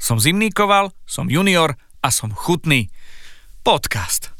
Som zimníkoval, som junior a som chutný. Podcast.